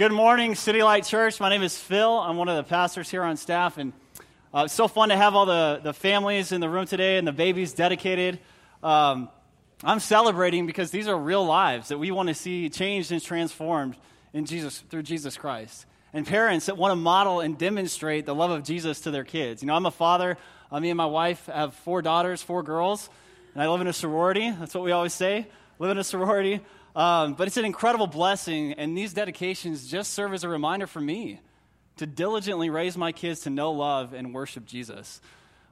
Good morning, City Light Church. My name is Phil. I'm one of the pastors here on staff, and uh, it's so fun to have all the, the families in the room today and the babies dedicated. Um, I'm celebrating because these are real lives that we want to see changed and transformed in Jesus through Jesus Christ. And parents that want to model and demonstrate the love of Jesus to their kids. You know, I'm a father. Uh, me and my wife have four daughters, four girls, and I live in a sorority. That's what we always say. Live in a sorority. Um, but it's an incredible blessing, and these dedications just serve as a reminder for me to diligently raise my kids to know, love, and worship Jesus.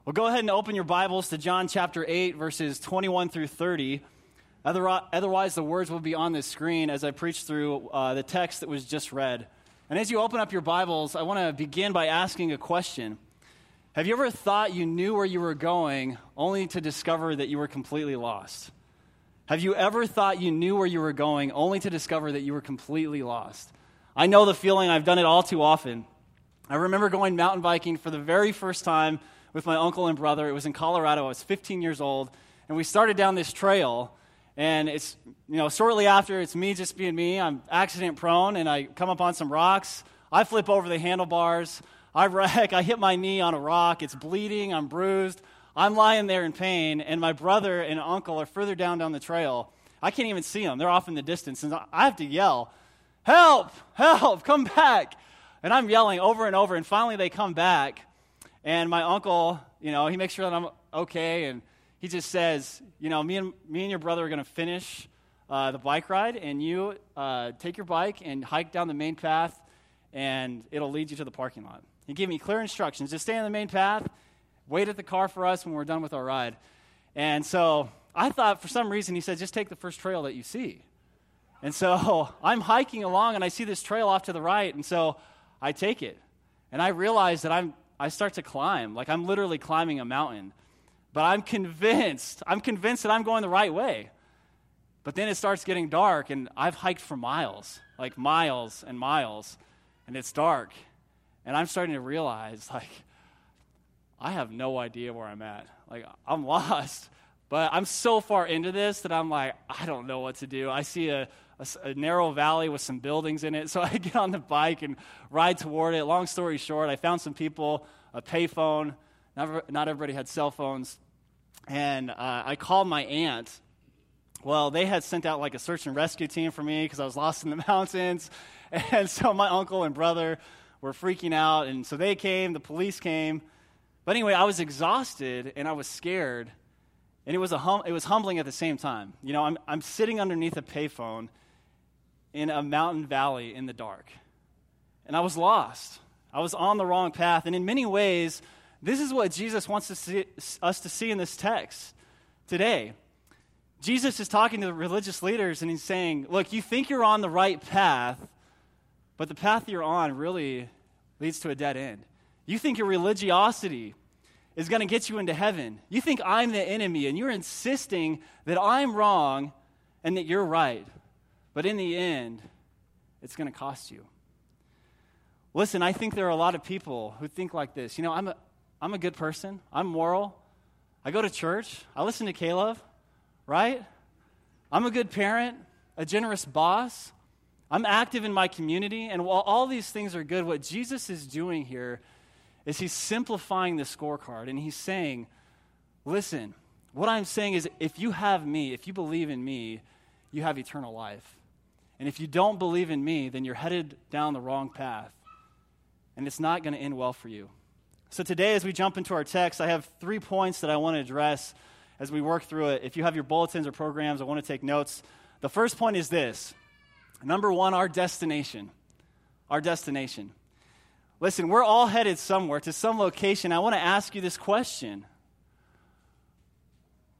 Well, go ahead and open your Bibles to John chapter 8, verses 21 through 30. Otherwise, the words will be on the screen as I preach through uh, the text that was just read. And as you open up your Bibles, I want to begin by asking a question. Have you ever thought you knew where you were going only to discover that you were completely lost? Have you ever thought you knew where you were going only to discover that you were completely lost? I know the feeling, I've done it all too often. I remember going mountain biking for the very first time with my uncle and brother. It was in Colorado. I was 15 years old, and we started down this trail. And it's, you know, shortly after, it's me just being me. I'm accident prone, and I come up on some rocks. I flip over the handlebars. I wreck. I hit my knee on a rock. It's bleeding. I'm bruised. I'm lying there in pain, and my brother and uncle are further down down the trail. I can't even see them. They're off in the distance, and I have to yell, Help! Help! Come back! And I'm yelling over and over, and finally they come back, and my uncle, you know, he makes sure that I'm okay, and he just says, You know, me and, me and your brother are going to finish uh, the bike ride, and you uh, take your bike and hike down the main path, and it'll lead you to the parking lot. He gave me clear instructions just stay on the main path wait at the car for us when we're done with our ride. And so I thought for some reason he said, just take the first trail that you see. And so I'm hiking along and I see this trail off to the right. And so I take it. And I realize that I'm, I start to climb. Like I'm literally climbing a mountain. But I'm convinced, I'm convinced that I'm going the right way. But then it starts getting dark and I've hiked for miles, like miles and miles. And it's dark. And I'm starting to realize, like, I have no idea where I'm at. Like, I'm lost. But I'm so far into this that I'm like, I don't know what to do. I see a, a, a, narrow valley with some buildings in it. So I get on the bike and ride toward it. Long story short, I found some people, a payphone. Not, not everybody had cell phones. And uh, I called my aunt. Well, they had sent out like a search and rescue team for me because I was lost in the mountains. And so my uncle and brother were freaking out. And so they came, the police came. But anyway, I was exhausted and I was scared. And it was, a hum- it was humbling at the same time. You know, I'm, I'm sitting underneath a payphone in a mountain valley in the dark. And I was lost. I was on the wrong path. And in many ways, this is what Jesus wants to see, us to see in this text today. Jesus is talking to the religious leaders and he's saying, Look, you think you're on the right path, but the path you're on really leads to a dead end. You think your religiosity is going to get you into heaven. You think I'm the enemy, and you're insisting that I'm wrong and that you're right. But in the end, it's going to cost you. Listen, I think there are a lot of people who think like this. You know, I'm a, I'm a good person, I'm moral, I go to church, I listen to K-LOVE, right? I'm a good parent, a generous boss, I'm active in my community, and while all these things are good, what Jesus is doing here is he's simplifying the scorecard and he's saying, listen, what I'm saying is if you have me, if you believe in me, you have eternal life. And if you don't believe in me, then you're headed down the wrong path. And it's not going to end well for you. So today, as we jump into our text, I have three points that I want to address as we work through it. If you have your bulletins or programs, I want to take notes. The first point is this number one, our destination. Our destination. Listen, we're all headed somewhere to some location. I want to ask you this question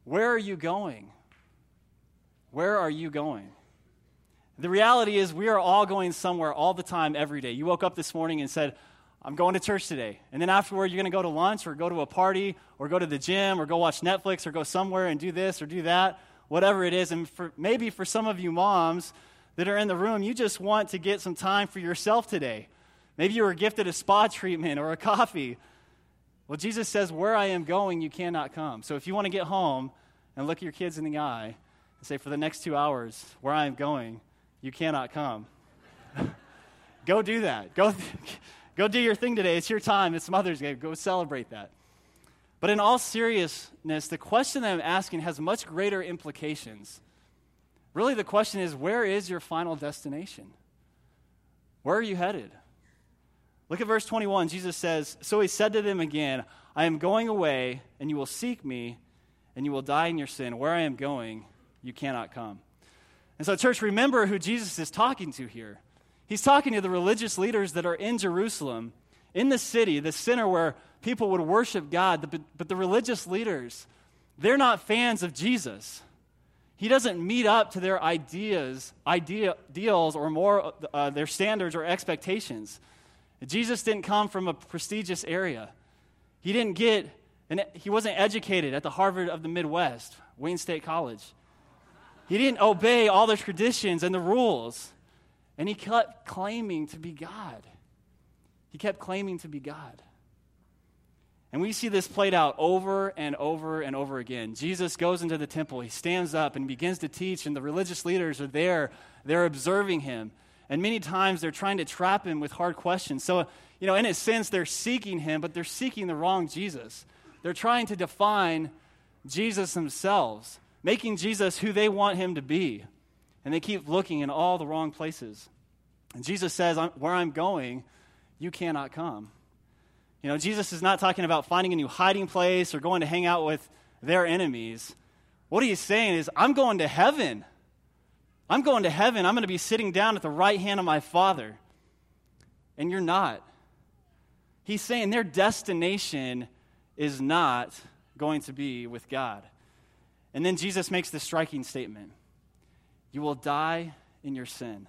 Where are you going? Where are you going? The reality is, we are all going somewhere all the time, every day. You woke up this morning and said, I'm going to church today. And then afterward, you're going to go to lunch or go to a party or go to the gym or go watch Netflix or go somewhere and do this or do that, whatever it is. And for, maybe for some of you moms that are in the room, you just want to get some time for yourself today. Maybe you were gifted a spa treatment or a coffee. Well, Jesus says, Where I am going, you cannot come. So if you want to get home and look your kids in the eye and say, For the next two hours, where I am going, you cannot come. go do that. Go, go do your thing today. It's your time. It's Mother's Day. Go celebrate that. But in all seriousness, the question that I'm asking has much greater implications. Really, the question is where is your final destination? Where are you headed? Look at verse 21. Jesus says, So he said to them again, I am going away, and you will seek me, and you will die in your sin. Where I am going, you cannot come. And so, church, remember who Jesus is talking to here. He's talking to the religious leaders that are in Jerusalem, in the city, the center where people would worship God. But the religious leaders, they're not fans of Jesus. He doesn't meet up to their ideas, idea, ideals, or more uh, their standards or expectations. Jesus didn't come from a prestigious area. He didn't get, and he wasn't educated at the Harvard of the Midwest, Wayne State College. He didn't obey all the traditions and the rules. And he kept claiming to be God. He kept claiming to be God. And we see this played out over and over and over again. Jesus goes into the temple, he stands up and begins to teach, and the religious leaders are there. They're observing him. And many times they're trying to trap him with hard questions. So, you know, in a sense, they're seeking him, but they're seeking the wrong Jesus. They're trying to define Jesus themselves, making Jesus who they want him to be. And they keep looking in all the wrong places. And Jesus says, Where I'm going, you cannot come. You know, Jesus is not talking about finding a new hiding place or going to hang out with their enemies. What he's saying is, I'm going to heaven. I'm going to heaven. I'm going to be sitting down at the right hand of my Father. And you're not. He's saying their destination is not going to be with God. And then Jesus makes this striking statement You will die in your sin.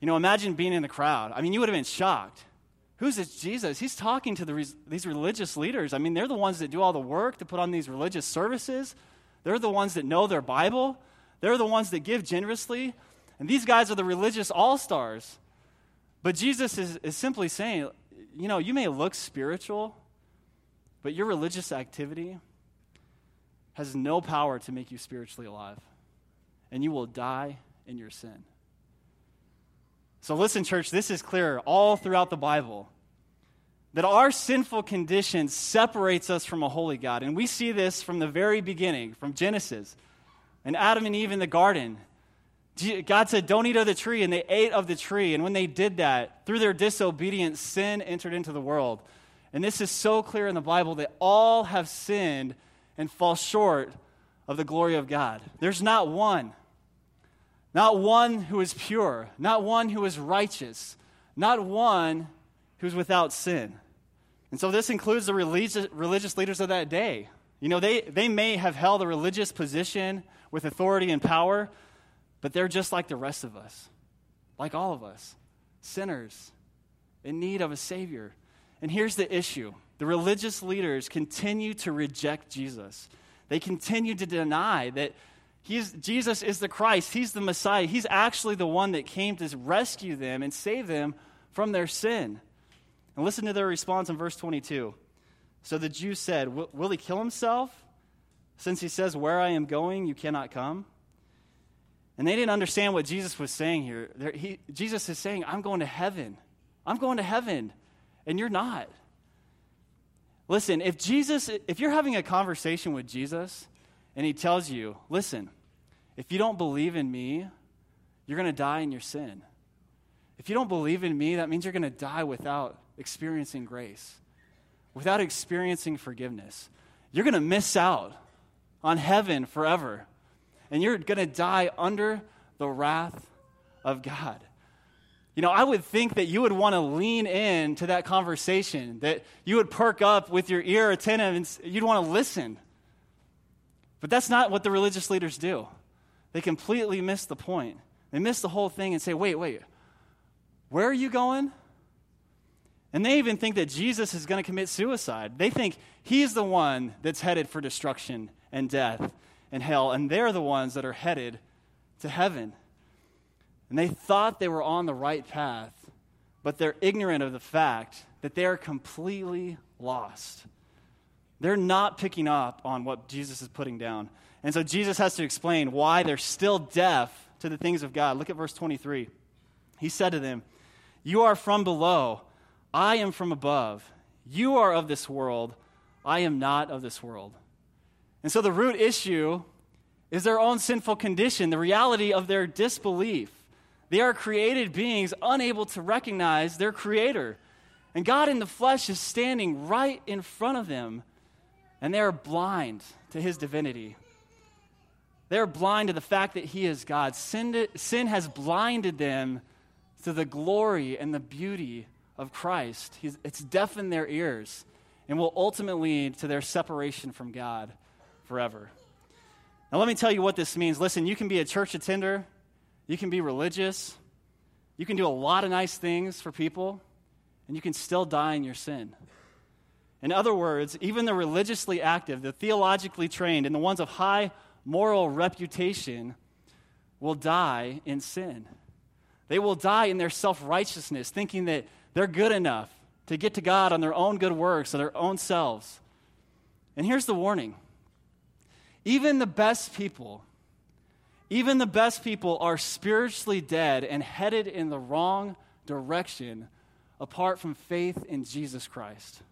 You know, imagine being in the crowd. I mean, you would have been shocked. Who's this Jesus? He's talking to the, these religious leaders. I mean, they're the ones that do all the work to put on these religious services. They're the ones that know their Bible. They're the ones that give generously. And these guys are the religious all stars. But Jesus is, is simply saying, you know, you may look spiritual, but your religious activity has no power to make you spiritually alive. And you will die in your sin. So, listen, church, this is clear all throughout the Bible that our sinful condition separates us from a holy God. And we see this from the very beginning, from Genesis and Adam and Eve in the garden. God said, Don't eat of the tree, and they ate of the tree. And when they did that, through their disobedience, sin entered into the world. And this is so clear in the Bible that all have sinned and fall short of the glory of God. There's not one, not one who is pure, not one who is righteous, not one who's without sin. And so this includes the religious, religious leaders of that day. You know, they, they may have held a religious position with authority and power, but they're just like the rest of us, like all of us, sinners in need of a Savior. And here's the issue the religious leaders continue to reject Jesus. They continue to deny that he's, Jesus is the Christ, He's the Messiah. He's actually the one that came to rescue them and save them from their sin. And listen to their response in verse 22. So the Jews said, Will he kill himself? Since he says, Where I am going, you cannot come. And they didn't understand what Jesus was saying here. He, Jesus is saying, I'm going to heaven. I'm going to heaven, and you're not. Listen, if Jesus, if you're having a conversation with Jesus and he tells you, listen, if you don't believe in me, you're going to die in your sin. If you don't believe in me, that means you're going to die without experiencing grace, without experiencing forgiveness. You're going to miss out on heaven forever. And you're going to die under the wrath of God. You know, I would think that you would want to lean in to that conversation, that you would perk up with your ear attentive and you'd want to listen. But that's not what the religious leaders do. They completely miss the point. They miss the whole thing and say, wait, wait, where are you going? And they even think that Jesus is going to commit suicide. They think he's the one that's headed for destruction and death and hell, and they're the ones that are headed to heaven. And they thought they were on the right path, but they're ignorant of the fact that they are completely lost. They're not picking up on what Jesus is putting down. And so Jesus has to explain why they're still deaf to the things of God. Look at verse 23. He said to them, You are from below. I am from above. You are of this world. I am not of this world. And so the root issue is their own sinful condition, the reality of their disbelief. They are created beings unable to recognize their creator. And God in the flesh is standing right in front of them, and they are blind to his divinity. They are blind to the fact that he is God. Sin, sin has blinded them to the glory and the beauty of Christ. He's, it's deafened their ears and will ultimately lead to their separation from God forever. Now, let me tell you what this means. Listen, you can be a church attender, you can be religious, you can do a lot of nice things for people, and you can still die in your sin. In other words, even the religiously active, the theologically trained, and the ones of high moral reputation will die in sin. They will die in their self righteousness, thinking that they're good enough to get to God on their own good works, on their own selves. And here's the warning even the best people, even the best people are spiritually dead and headed in the wrong direction apart from faith in Jesus Christ.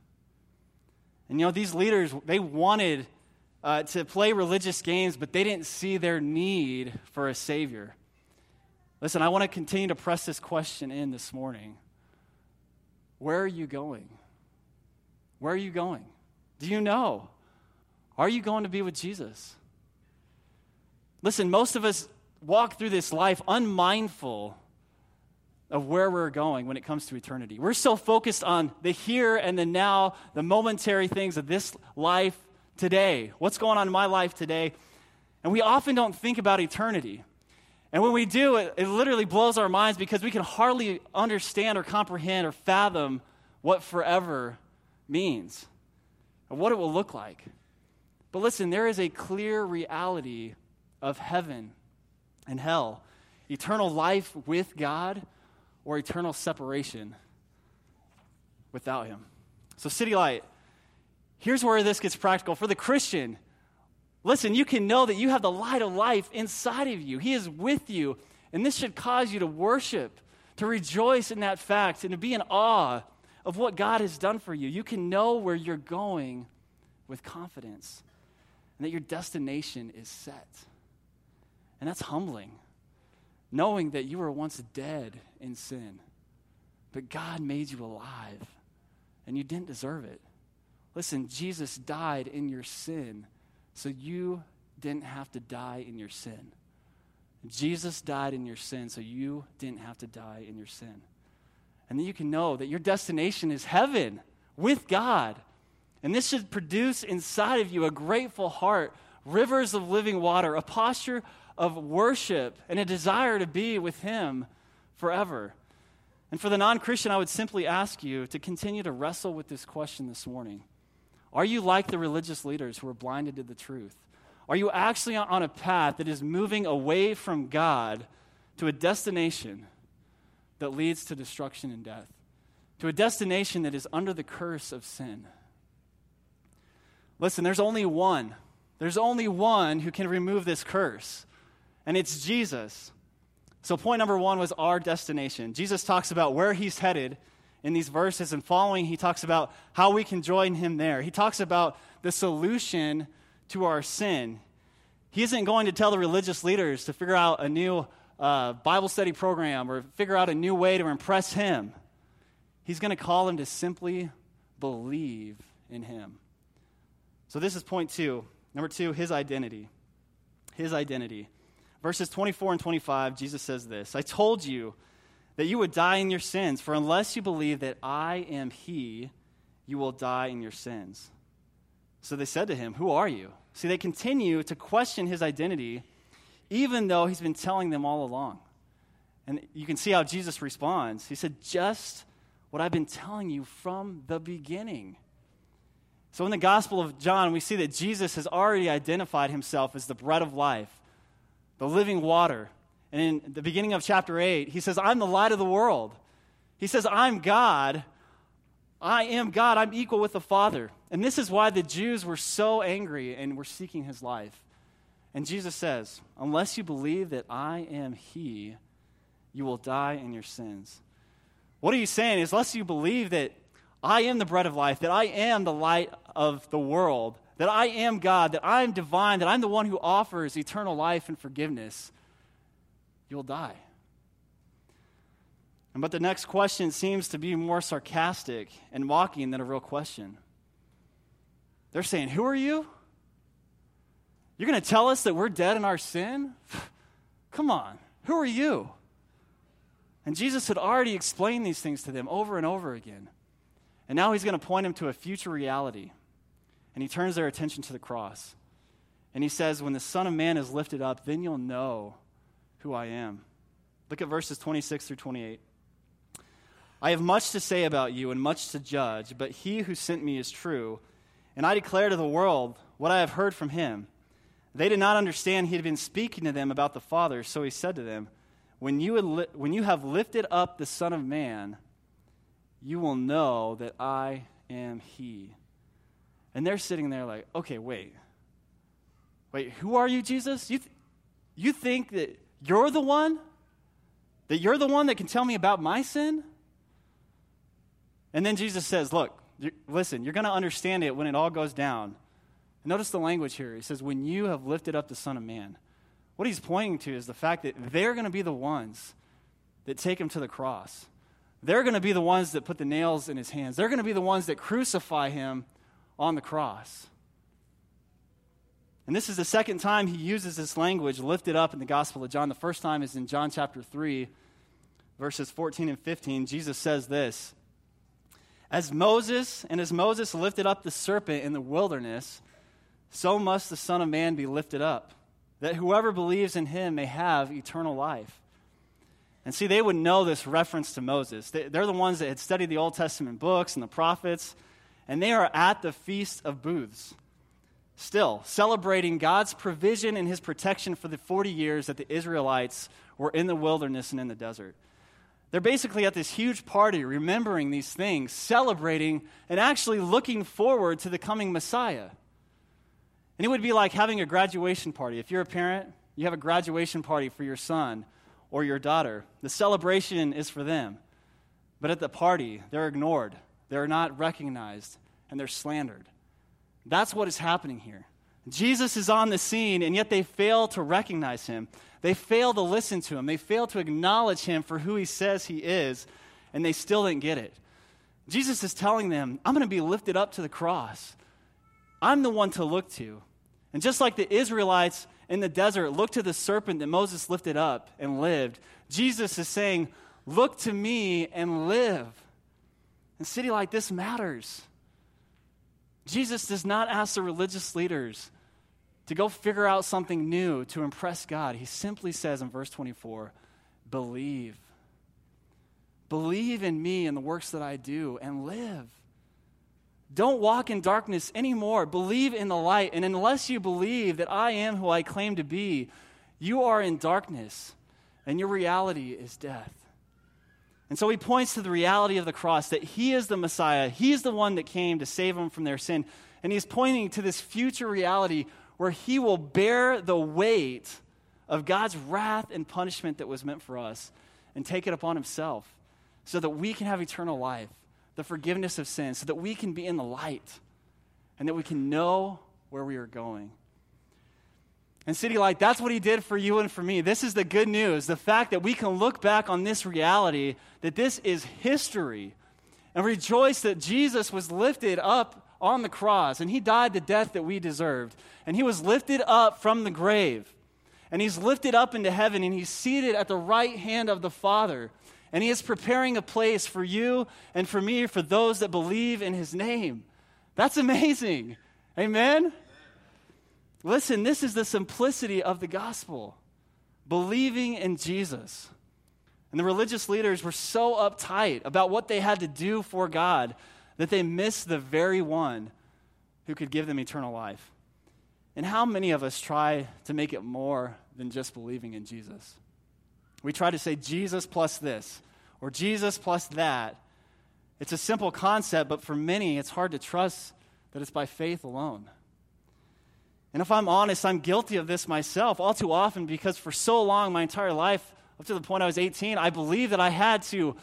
And you know, these leaders, they wanted uh, to play religious games, but they didn't see their need for a Savior. Listen, I want to continue to press this question in this morning. Where are you going? Where are you going? Do you know? Are you going to be with Jesus? Listen, most of us walk through this life unmindful of where we're going when it comes to eternity. We're so focused on the here and the now, the momentary things of this life today. What's going on in my life today? And we often don't think about eternity. And when we do, it, it literally blows our minds because we can hardly understand or comprehend or fathom what forever means and what it will look like. But listen, there is a clear reality of heaven and hell eternal life with God or eternal separation without Him. So, City Light, here's where this gets practical. For the Christian, listen, you can know that you have the light of life inside of you, He is with you. And this should cause you to worship, to rejoice in that fact, and to be in awe of what God has done for you. You can know where you're going with confidence and that your destination is set. And that's humbling, knowing that you were once dead in sin, but God made you alive and you didn't deserve it. Listen, Jesus died in your sin, so you didn't have to die in your sin. Jesus died in your sin, so you didn't have to die in your sin. And then you can know that your destination is heaven with God. And this should produce inside of you a grateful heart, rivers of living water, a posture of worship, and a desire to be with Him forever. And for the non Christian, I would simply ask you to continue to wrestle with this question this morning. Are you like the religious leaders who are blinded to the truth? Are you actually on a path that is moving away from God to a destination that leads to destruction and death? To a destination that is under the curse of sin? Listen, there's only one. There's only one who can remove this curse, and it's Jesus. So, point number one was our destination. Jesus talks about where he's headed in these verses, and following, he talks about how we can join him there. He talks about the solution to our sin. He isn't going to tell the religious leaders to figure out a new uh, Bible study program or figure out a new way to impress him. He's going to call them to simply believe in him. So, this is point two. Number two, his identity. His identity. Verses 24 and 25, Jesus says this I told you that you would die in your sins, for unless you believe that I am he, you will die in your sins. So they said to him, Who are you? See, they continue to question his identity, even though he's been telling them all along. And you can see how Jesus responds. He said, Just what I've been telling you from the beginning. So in the Gospel of John, we see that Jesus has already identified himself as the bread of life, the living water. And in the beginning of chapter 8, he says, I'm the light of the world. He says, I'm God. I am God. I'm equal with the Father. And this is why the Jews were so angry and were seeking his life. And Jesus says, Unless you believe that I am He, you will die in your sins. What are you saying is, unless you believe that I am the bread of life, that I am the light of the world, that I am God, that I am divine, that I'm the one who offers eternal life and forgiveness, you'll die. But the next question seems to be more sarcastic and mocking than a real question. They're saying, Who are you? You're going to tell us that we're dead in our sin? Come on, who are you? And Jesus had already explained these things to them over and over again. And now he's going to point them to a future reality. And he turns their attention to the cross. And he says, When the Son of Man is lifted up, then you'll know who I am. Look at verses 26 through 28. I have much to say about you and much to judge, but he who sent me is true, and I declare to the world what I have heard from him. They did not understand he had been speaking to them about the Father, so he said to them, When you, li- when you have lifted up the Son of Man, you will know that I am he. And they're sitting there like, okay, wait. Wait, who are you, Jesus? You, th- you think that you're the one? That you're the one that can tell me about my sin? And then Jesus says, Look, you, listen, you're going to understand it when it all goes down. Notice the language here. He says, When you have lifted up the Son of Man. What he's pointing to is the fact that they're going to be the ones that take him to the cross. They're going to be the ones that put the nails in his hands. They're going to be the ones that crucify him on the cross. And this is the second time he uses this language lifted up in the Gospel of John. The first time is in John chapter 3, verses 14 and 15. Jesus says this as Moses and as Moses lifted up the serpent in the wilderness, so must the Son of Man be lifted up, that whoever believes in him may have eternal life. And see, they would know this reference to Moses. They're the ones that had studied the Old Testament books and the prophets, and they are at the Feast of Booths, still celebrating God's provision and his protection for the 40 years that the Israelites were in the wilderness and in the desert. They're basically at this huge party, remembering these things, celebrating, and actually looking forward to the coming Messiah. And it would be like having a graduation party. If you're a parent, you have a graduation party for your son or your daughter. The celebration is for them. But at the party, they're ignored, they're not recognized, and they're slandered. That's what is happening here. Jesus is on the scene, and yet they fail to recognize him. They fail to listen to him. They fail to acknowledge him for who he says he is, and they still didn't get it. Jesus is telling them, I'm going to be lifted up to the cross. I'm the one to look to. And just like the Israelites in the desert looked to the serpent that Moses lifted up and lived, Jesus is saying, Look to me and live. A city like this matters. Jesus does not ask the religious leaders to go figure out something new to impress God. He simply says in verse 24, believe. Believe in me and the works that I do and live. Don't walk in darkness anymore. Believe in the light. And unless you believe that I am who I claim to be, you are in darkness and your reality is death. And so he points to the reality of the cross that he is the Messiah. He is the one that came to save them from their sin. And he's pointing to this future reality where he will bear the weight of God's wrath and punishment that was meant for us and take it upon himself so that we can have eternal life, the forgiveness of sins, so that we can be in the light and that we can know where we are going. And City Light, that's what he did for you and for me. This is the good news the fact that we can look back on this reality, that this is history, and rejoice that Jesus was lifted up on the cross and he died the death that we deserved. And he was lifted up from the grave. And he's lifted up into heaven and he's seated at the right hand of the Father. And he is preparing a place for you and for me, for those that believe in his name. That's amazing. Amen? Listen, this is the simplicity of the gospel believing in Jesus. And the religious leaders were so uptight about what they had to do for God that they missed the very one who could give them eternal life. And how many of us try to make it more than just believing in Jesus? We try to say Jesus plus this or Jesus plus that. It's a simple concept, but for many, it's hard to trust that it's by faith alone. And if I'm honest, I'm guilty of this myself all too often because for so long, my entire life, up to the point I was 18, I believed that I had to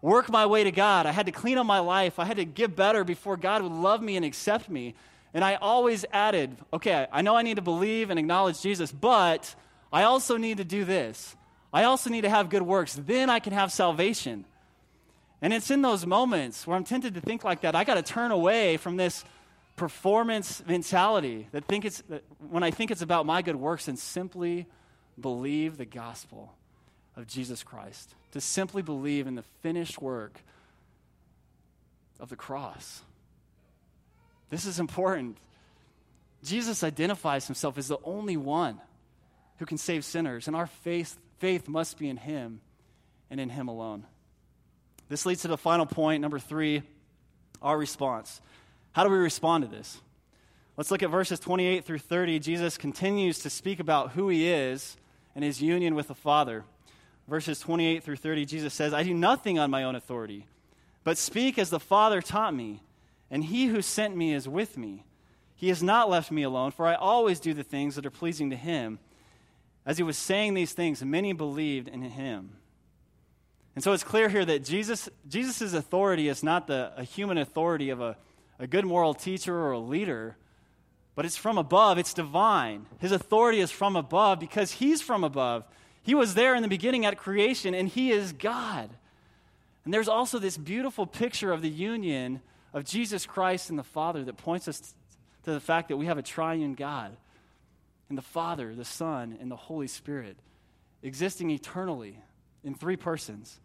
work my way to God. I had to clean up my life. I had to get better before God would love me and accept me. And I always added, okay, I know I need to believe and acknowledge Jesus, but I also need to do this. I also need to have good works. Then I can have salvation. And it's in those moments where I'm tempted to think like that. I got to turn away from this performance mentality that think it's that when I think it's about my good works and simply believe the gospel of Jesus Christ. To simply believe in the finished work of the cross. This is important. Jesus identifies himself as the only one who can save sinners, and our faith, faith must be in him and in him alone. This leads to the final point, number three our response. How do we respond to this? Let's look at verses 28 through 30. Jesus continues to speak about who he is and his union with the Father. Verses 28 through 30, Jesus says, I do nothing on my own authority, but speak as the Father taught me and he who sent me is with me. He has not left me alone, for I always do the things that are pleasing to him. As he was saying these things, many believed in him. And so it's clear here that Jesus' Jesus's authority is not the, a human authority of a, a good moral teacher or a leader, but it's from above. It's divine. His authority is from above because he's from above. He was there in the beginning at creation, and he is God. And there's also this beautiful picture of the union of Jesus Christ and the Father that points us to the fact that we have a triune God the Father, the Son, and the Holy Spirit existing eternally in three persons.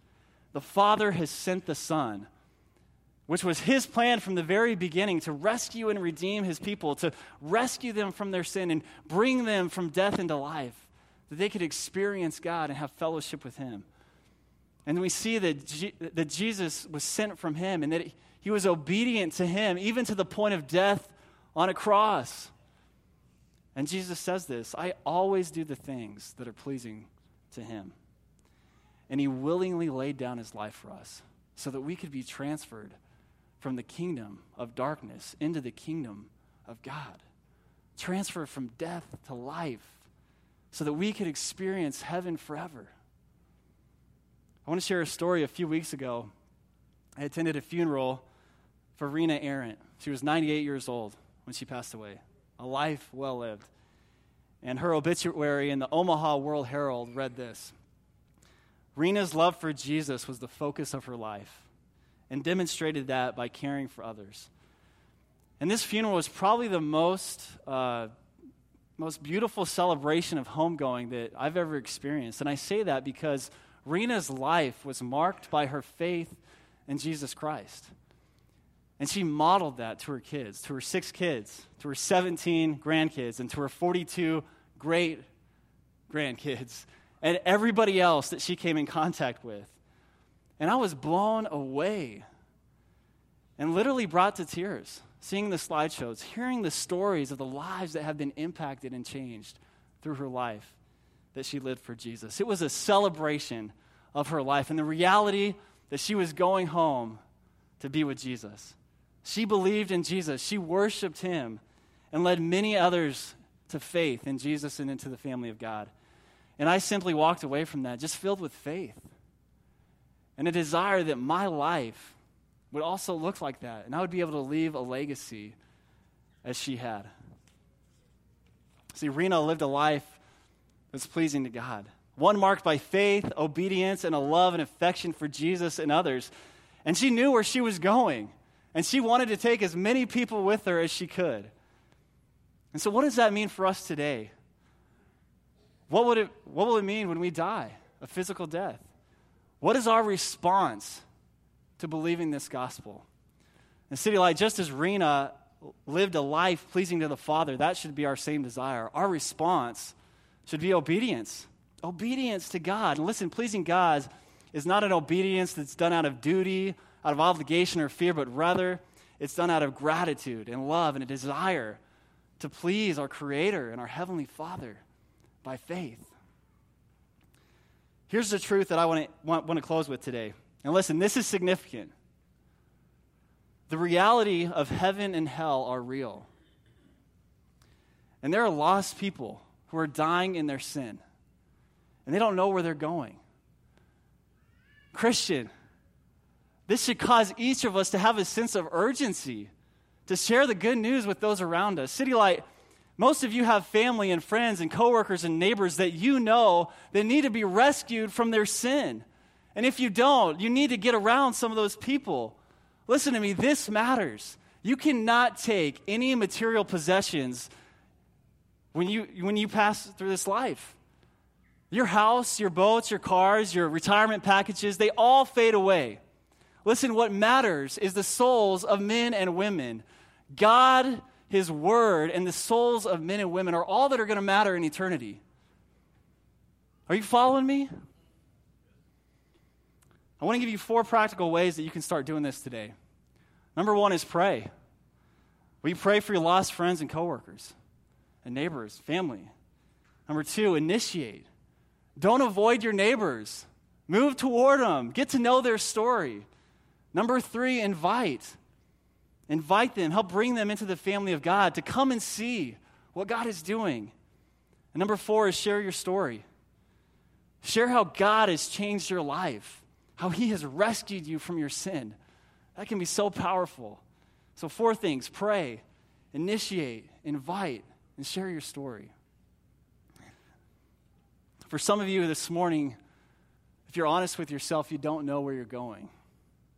The Father has sent the Son, which was his plan from the very beginning to rescue and redeem his people, to rescue them from their sin and bring them from death into life, that they could experience God and have fellowship with him. And we see that, G- that Jesus was sent from him and that he was obedient to him, even to the point of death on a cross. And Jesus says this I always do the things that are pleasing to him. And he willingly laid down his life for us so that we could be transferred from the kingdom of darkness into the kingdom of God. Transfer from death to life so that we could experience heaven forever. I want to share a story a few weeks ago. I attended a funeral for Rena Arendt. She was 98 years old when she passed away, a life well lived. And her obituary in the Omaha World Herald read this Rena's love for Jesus was the focus of her life and demonstrated that by caring for others. And this funeral was probably the most, uh, most beautiful celebration of homegoing that I've ever experienced. And I say that because Rena's life was marked by her faith in Jesus Christ. And she modeled that to her kids, to her six kids, to her 17 grandkids, and to her 42 great grandkids, and everybody else that she came in contact with. And I was blown away and literally brought to tears seeing the slideshows, hearing the stories of the lives that have been impacted and changed through her life that she lived for Jesus. It was a celebration of her life and the reality that she was going home to be with Jesus. She believed in Jesus, she worshiped him, and led many others to faith in Jesus and into the family of God. And I simply walked away from that just filled with faith and a desire that my life would also look like that, and I would be able to leave a legacy as she had. See, Rena lived a life that's pleasing to God, one marked by faith, obedience, and a love and affection for Jesus and others. And she knew where she was going. And she wanted to take as many people with her as she could. And so, what does that mean for us today? What, would it, what will it mean when we die? A physical death. What is our response to believing this gospel? And City Light, just as Rena lived a life pleasing to the Father, that should be our same desire. Our response should be obedience. Obedience to God. And listen, pleasing God is not an obedience that's done out of duty out of obligation or fear, but rather it's done out of gratitude and love and a desire to please our Creator and our Heavenly Father by faith. Here's the truth that I want to, want, want to close with today. And listen, this is significant. The reality of heaven and hell are real. And there are lost people who are dying in their sin, and they don't know where they're going. Christian, This should cause each of us to have a sense of urgency to share the good news with those around us. City Light, most of you have family and friends and coworkers and neighbors that you know that need to be rescued from their sin. And if you don't, you need to get around some of those people. Listen to me, this matters. You cannot take any material possessions when you, when you pass through this life. Your house, your boats, your cars, your retirement packages, they all fade away. Listen, what matters is the souls of men and women. God, His Word, and the souls of men and women are all that are going to matter in eternity. Are you following me? I want to give you four practical ways that you can start doing this today. Number one is pray. We pray for your lost friends and coworkers and neighbors, family? Number two, initiate. Don't avoid your neighbors. Move toward them. Get to know their story. Number three, invite. Invite them. Help bring them into the family of God to come and see what God is doing. And number four is share your story. Share how God has changed your life, how He has rescued you from your sin. That can be so powerful. So, four things pray, initiate, invite, and share your story. For some of you this morning, if you're honest with yourself, you don't know where you're going.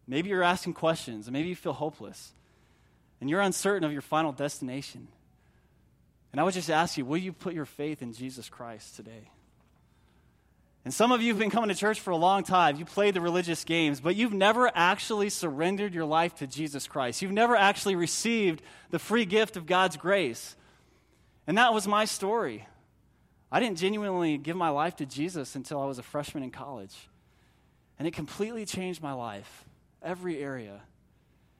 Maybe you're asking questions, and maybe you feel hopeless, and you're uncertain of your final destination. And I would just ask you, will you put your faith in Jesus Christ today? And some of you have been coming to church for a long time. You played the religious games, but you've never actually surrendered your life to Jesus Christ. You've never actually received the free gift of God's grace. And that was my story. I didn't genuinely give my life to Jesus until I was a freshman in college. And it completely changed my life, every area.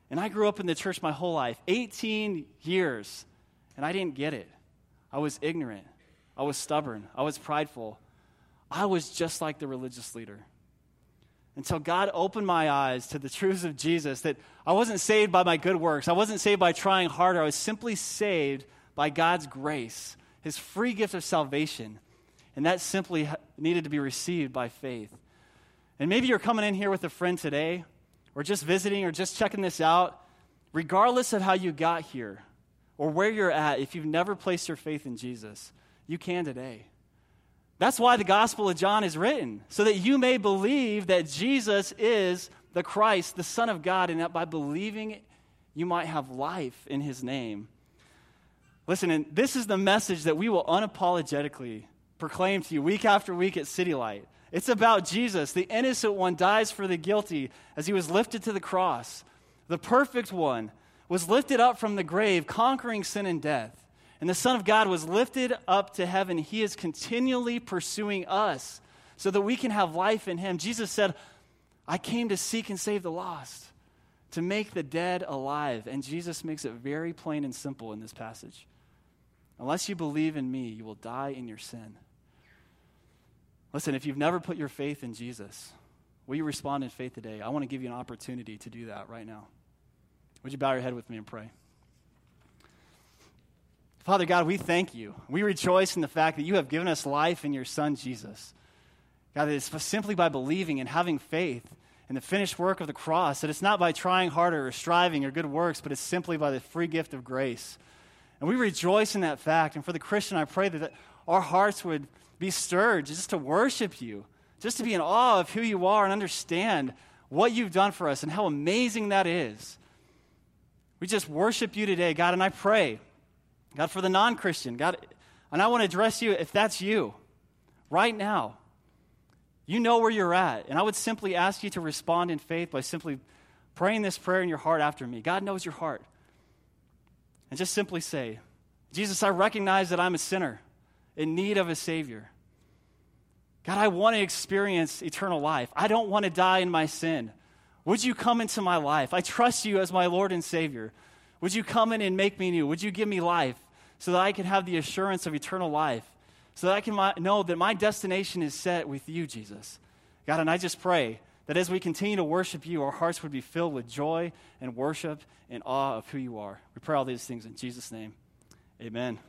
And I grew up in the church my whole life 18 years, and I didn't get it. I was ignorant, I was stubborn, I was prideful. I was just like the religious leader. Until God opened my eyes to the truths of Jesus that I wasn't saved by my good works, I wasn't saved by trying harder, I was simply saved by God's grace his free gift of salvation. And that simply needed to be received by faith. And maybe you're coming in here with a friend today, or just visiting, or just checking this out. Regardless of how you got here, or where you're at, if you've never placed your faith in Jesus, you can today. That's why the Gospel of John is written, so that you may believe that Jesus is the Christ, the Son of God, and that by believing you might have life in his name. Listen, and this is the message that we will unapologetically proclaim to you week after week at City Light. It's about Jesus. The innocent one dies for the guilty as he was lifted to the cross. The perfect one was lifted up from the grave, conquering sin and death. And the Son of God was lifted up to heaven. He is continually pursuing us so that we can have life in him. Jesus said, I came to seek and save the lost, to make the dead alive. And Jesus makes it very plain and simple in this passage. Unless you believe in me, you will die in your sin. Listen, if you've never put your faith in Jesus, will you respond in faith today? I want to give you an opportunity to do that right now. Would you bow your head with me and pray? Father God, we thank you. We rejoice in the fact that you have given us life in your Son, Jesus. God, it's simply by believing and having faith in the finished work of the cross, that it's not by trying harder or striving or good works, but it's simply by the free gift of grace. And we rejoice in that fact. And for the Christian, I pray that our hearts would be stirred just to worship you, just to be in awe of who you are and understand what you've done for us and how amazing that is. We just worship you today, God, and I pray, God, for the non Christian, God, and I want to address you if that's you right now. You know where you're at, and I would simply ask you to respond in faith by simply praying this prayer in your heart after me. God knows your heart and just simply say, Jesus, I recognize that I'm a sinner in need of a Savior. God, I want to experience eternal life. I don't want to die in my sin. Would you come into my life? I trust you as my Lord and Savior. Would you come in and make me new? Would you give me life so that I can have the assurance of eternal life? So that I can know that my destination is set with you, Jesus. God, and I just pray that as we continue to worship you, our hearts would be filled with joy and worship and awe of who you are. We pray all these things in Jesus' name. Amen.